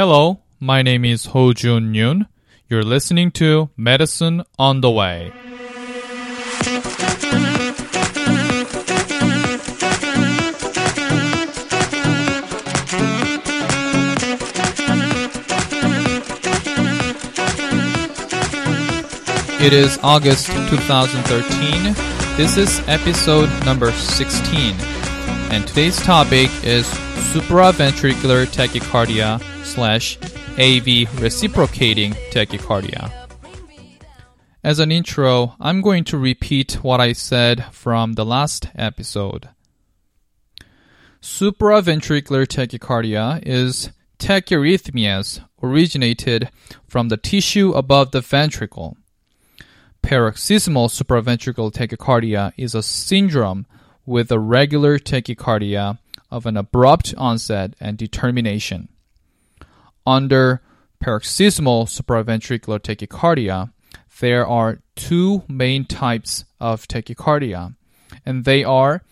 Hello, my name is Ho Jun Yoon. You're listening to Medicine on the Way. It is August 2013. This is episode number 16. And today's topic is supraventricular tachycardia slash AV reciprocating tachycardia. As an intro, I'm going to repeat what I said from the last episode. Supraventricular tachycardia is tachyarrhythmias originated from the tissue above the ventricle. Paroxysmal supraventricular tachycardia is a syndrome with a regular tachycardia of an abrupt onset and determination. Under paroxysmal supraventricular tachycardia, there are two main types of tachycardia, and they are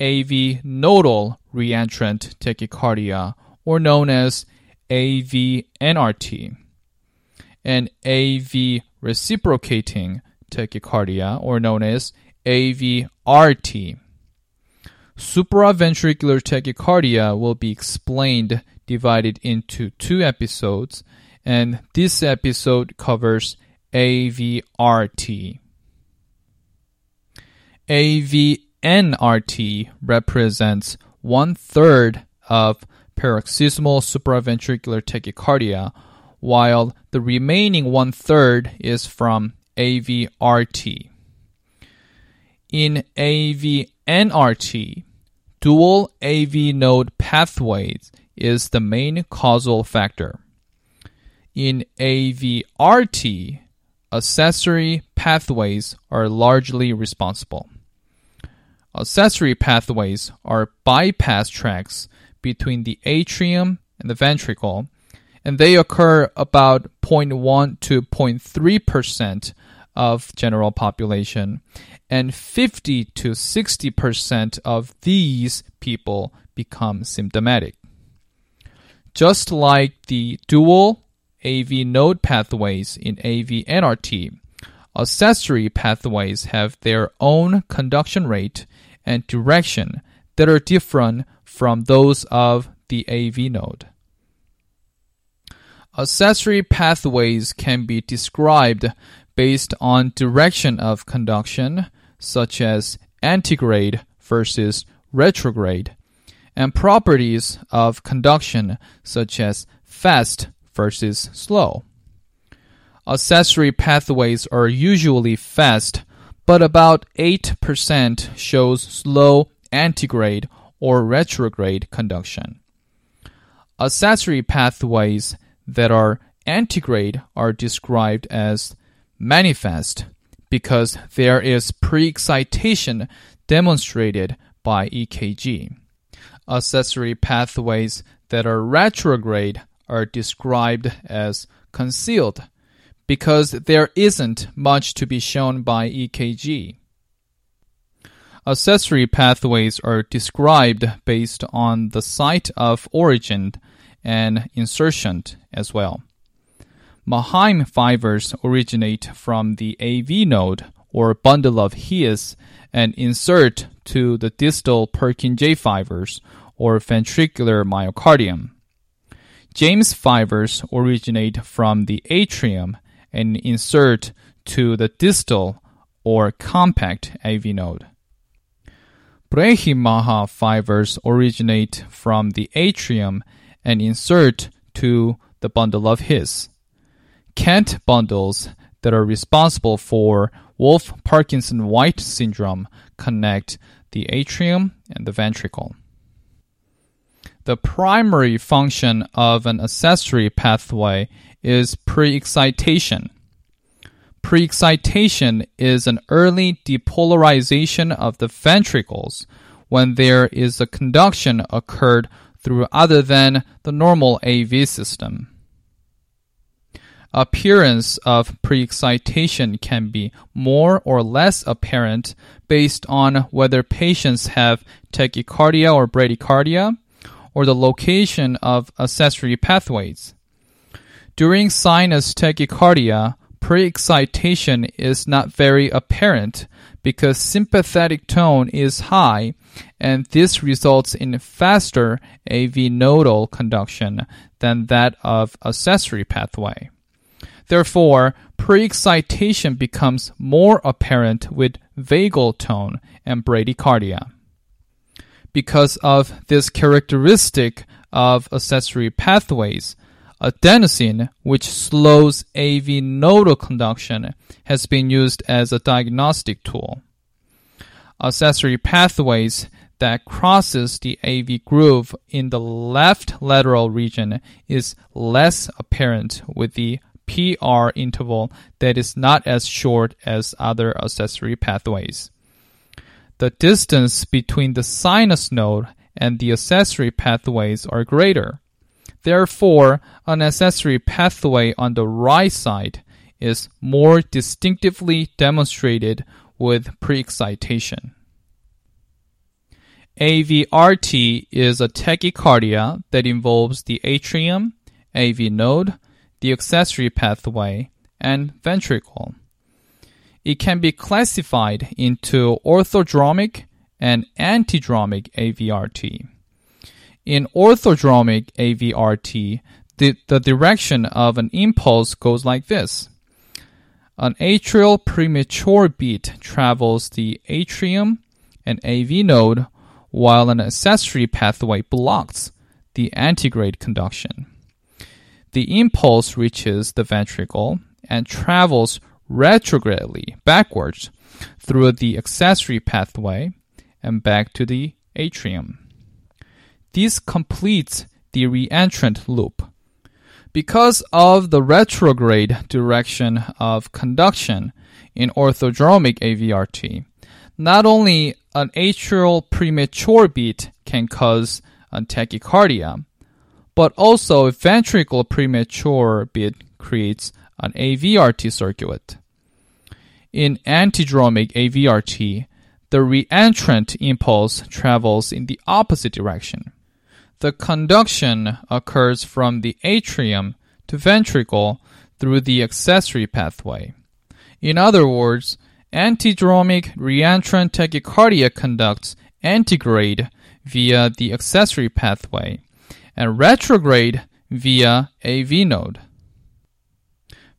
AV nodal reentrant tachycardia, or known as AVNRT, and AV reciprocating tachycardia, or known as AVRT. Supraventricular tachycardia will be explained divided into two episodes, and this episode covers AVRT. AVNRT represents one third of paroxysmal supraventricular tachycardia, while the remaining one third is from AVRT. In AVNRT, dual AV node pathways is the main causal factor. In AVRT, accessory pathways are largely responsible. Accessory pathways are bypass tracts between the atrium and the ventricle, and they occur about 0.1 to 0.3% of general population, and 50 to 60% of these people become symptomatic. Just like the dual AV node pathways in AV NRT, accessory pathways have their own conduction rate and direction that are different from those of the AV node. Accessory pathways can be described based on direction of conduction, such as antigrade versus retrograde, and properties of conduction, such as fast versus slow. Accessory pathways are usually fast, but about 8% shows slow antigrade or retrograde conduction. Accessory pathways that are antigrade are described as manifest because there is pre-excitation demonstrated by EKG. Accessory pathways that are retrograde are described as concealed because there isn't much to be shown by EKG. Accessory pathways are described based on the site of origin and insertion as well. Mahaim fibers originate from the AV node or bundle of His and insert to the distal Purkinje fibers or ventricular myocardium. James fibers originate from the atrium and insert to the distal or compact AV node. Brechenmacher fibers originate from the atrium and insert to the bundle of His. Kent bundles that are responsible for Wolff Parkinson White syndrome connect the atrium and the ventricle. The primary function of an accessory pathway is pre-excitation. Pre-excitation is an early depolarization of the ventricles when there is a conduction occurred through other than the normal AV system. Appearance of pre-excitation can be more or less apparent based on whether patients have tachycardia or bradycardia or the location of accessory pathways. During sinus tachycardia, pre-excitation is not very apparent because sympathetic tone is high and this results in faster AV nodal conduction than that of accessory pathway. Therefore, pre-excitation becomes more apparent with vagal tone and bradycardia. Because of this characteristic of accessory pathways, adenosine, which slows AV nodal conduction, has been used as a diagnostic tool. Accessory pathways that crosses the AV groove in the left lateral region is less apparent with the PR interval that is not as short as other accessory pathways. The distance between the sinus node and the accessory pathways are greater. Therefore, an accessory pathway on the right side is more distinctively demonstrated with pre-excitation. AVRT is a tachycardia that involves the atrium, AV node, the accessory pathway, and ventricle. It can be classified into orthodromic and antidromic AVRT. In orthodromic AVRT, the, the direction of an impulse goes like this. An atrial premature beat travels the atrium and AV node while an accessory pathway blocks the antegrade conduction. The impulse reaches the ventricle and travels retrogradely backwards through the accessory pathway and back to the atrium. This completes the reentrant loop. Because of the retrograde direction of conduction in orthodromic AVRT, not only an atrial premature beat can cause tachycardia, but also a ventricle premature beat creates an AVRT circuit. In antidromic AVRT, the reentrant impulse travels in the opposite direction. The conduction occurs from the atrium to ventricle through the accessory pathway. In other words, antidromic reentrant tachycardia conducts antegrade via the accessory pathway and retrograde via AV node.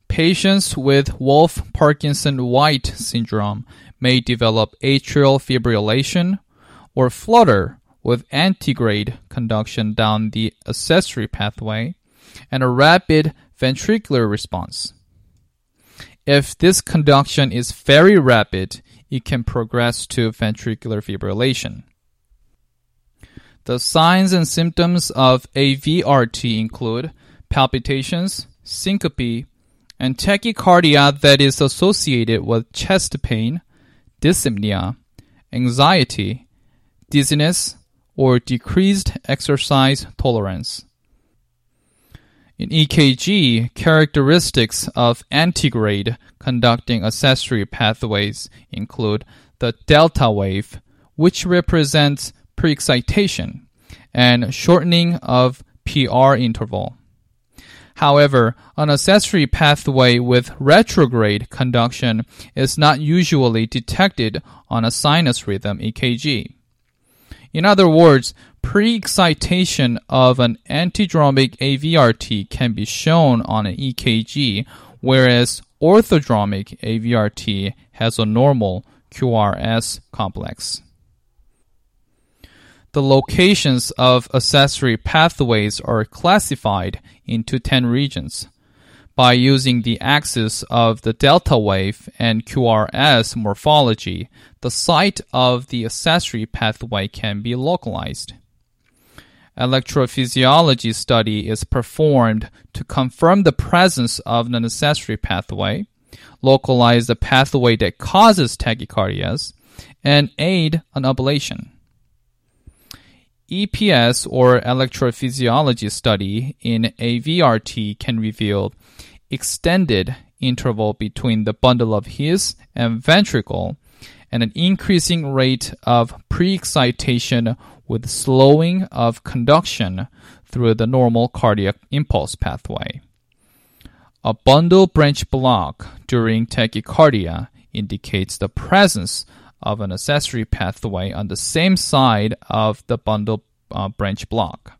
Patients with Wolff Parkinson White syndrome may develop atrial fibrillation or flutter with antegrade conduction down the accessory pathway and a rapid ventricular response. If this conduction is very rapid, it can progress to ventricular fibrillation. The signs and symptoms of AVRT include palpitations, syncope, and tachycardia that is associated with chest pain, dyspnea, anxiety, dizziness, or decreased exercise tolerance. In EKG, characteristics of antegrade conducting accessory pathways include the delta wave, which represents pre-excitation, and shortening of PR interval. However, an accessory pathway with retrograde conduction is not usually detected on a sinus rhythm EKG. In other words, pre-excitation of an antidromic AVRT can be shown on an EKG, whereas orthodromic AVRT has a normal QRS complex. The locations of accessory pathways are classified into 10 regions. By using the axis of the delta wave and QRS morphology, the site of the accessory pathway can be localized. Electrophysiology study is performed to confirm the presence of an accessory pathway, localize the pathway that causes tachycardias, and aid an ablation. EPS or electrophysiology study in AVRT can reveal extended interval between the bundle of His and ventricle and an increasing rate of pre-excitation with slowing of conduction through the normal cardiac impulse pathway. A bundle branch block during tachycardia indicates the presence of an accessory pathway on the same side of the bundle uh, branch block.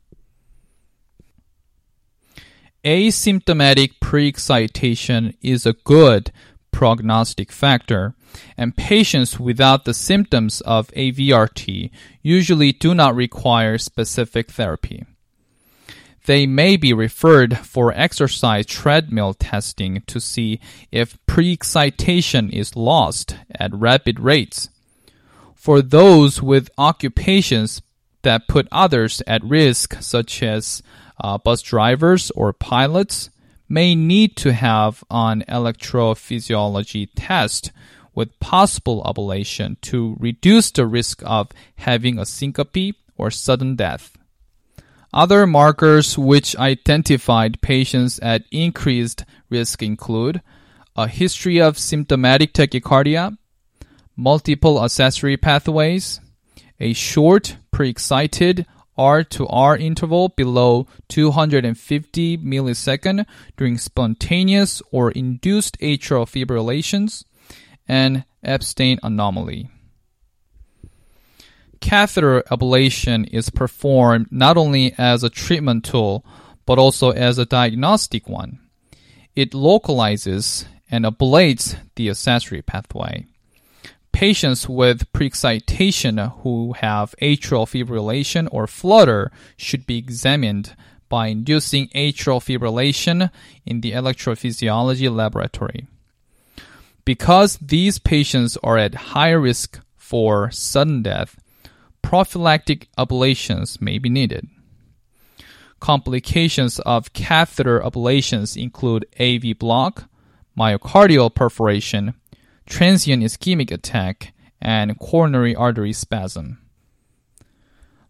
Asymptomatic pre-excitation is a good prognostic factor, and patients without the symptoms of AVRT usually do not require specific therapy. They may be referred for exercise treadmill testing to see if pre-excitation is lost at rapid rates. For those with occupations that put others at risk, such as uh, bus drivers or pilots, may need to have an electrophysiology test with possible ablation to reduce the risk of having a syncope or sudden death. Other markers which identified patients at increased risk include a history of symptomatic tachycardia, multiple accessory pathways, a short pre-excited R to R interval below 250 millisecond during spontaneous or induced atrial fibrillations, and Ebstein anomaly. Catheter ablation is performed not only as a treatment tool, but also as a diagnostic one. It localizes and ablates the accessory pathway patients with pre-excitation who have atrial fibrillation or flutter should be examined by inducing atrial fibrillation in the electrophysiology laboratory. Because these patients are at high risk for sudden death, prophylactic ablations may be needed. Complications of catheter ablations include AV block, myocardial perforation, transient ischemic attack, and coronary artery spasm.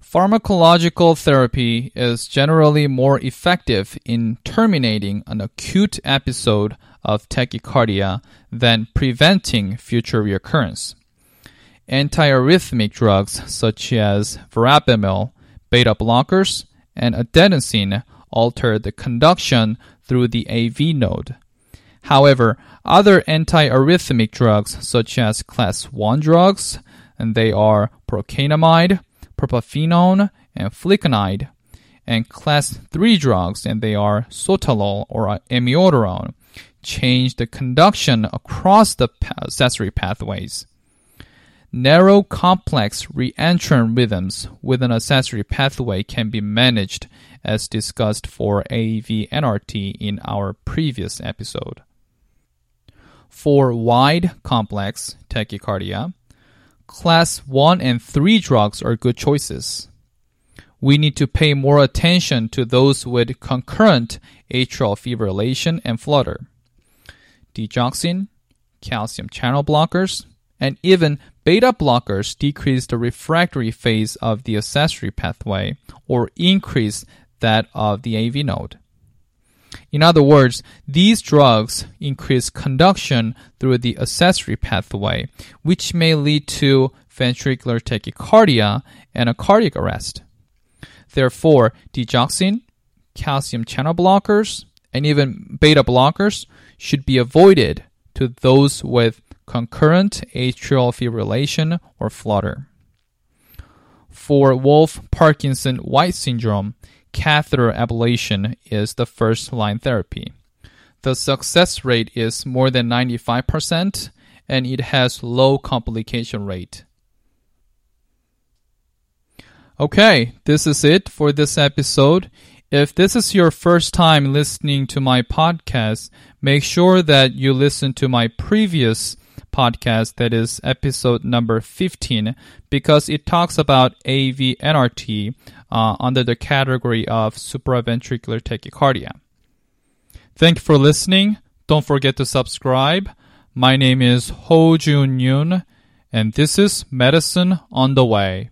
Pharmacological therapy is generally more effective in terminating an acute episode of tachycardia than preventing future recurrence. Antiarrhythmic drugs such as verapamil, beta blockers, and adenosine alter the conduction through the AV node. However, other antiarrhythmic drugs, such as class 1 drugs, and they are procainamide, propafenone, and flecainide, and class 3 drugs, and they are sotalol or amiodarone, change the conduction across the accessory pathways. Narrow complex reentrant rhythms with an accessory pathway can be managed as discussed for AV NRT in our previous episode. For wide complex tachycardia, class 1 and 3 drugs are good choices. We need to pay more attention to those with concurrent atrial fibrillation and flutter. Digoxin, calcium channel blockers, and even beta blockers decrease the refractory phase of the accessory pathway or increase that of the AV node. In other words, these drugs increase conduction through the accessory pathway, which may lead to ventricular tachycardia and a cardiac arrest. Therefore, digoxin, calcium channel blockers, and even beta blockers should be avoided to those with concurrent atrial fibrillation or flutter. For Wolff Parkinson White syndrome, catheter ablation is the first line therapy. The success rate is more than 95% and it has low complication rate. Okay, this is it for this episode. If this is your first time listening to my podcast, make sure that you listen to my previous podcast, that is episode number 15, because it talks about AV NRT uh, under the category of supraventricular tachycardia. Thank you for listening. Don't forget to subscribe. My name is Ho Jun Yoon, and this is Medicine on the Way.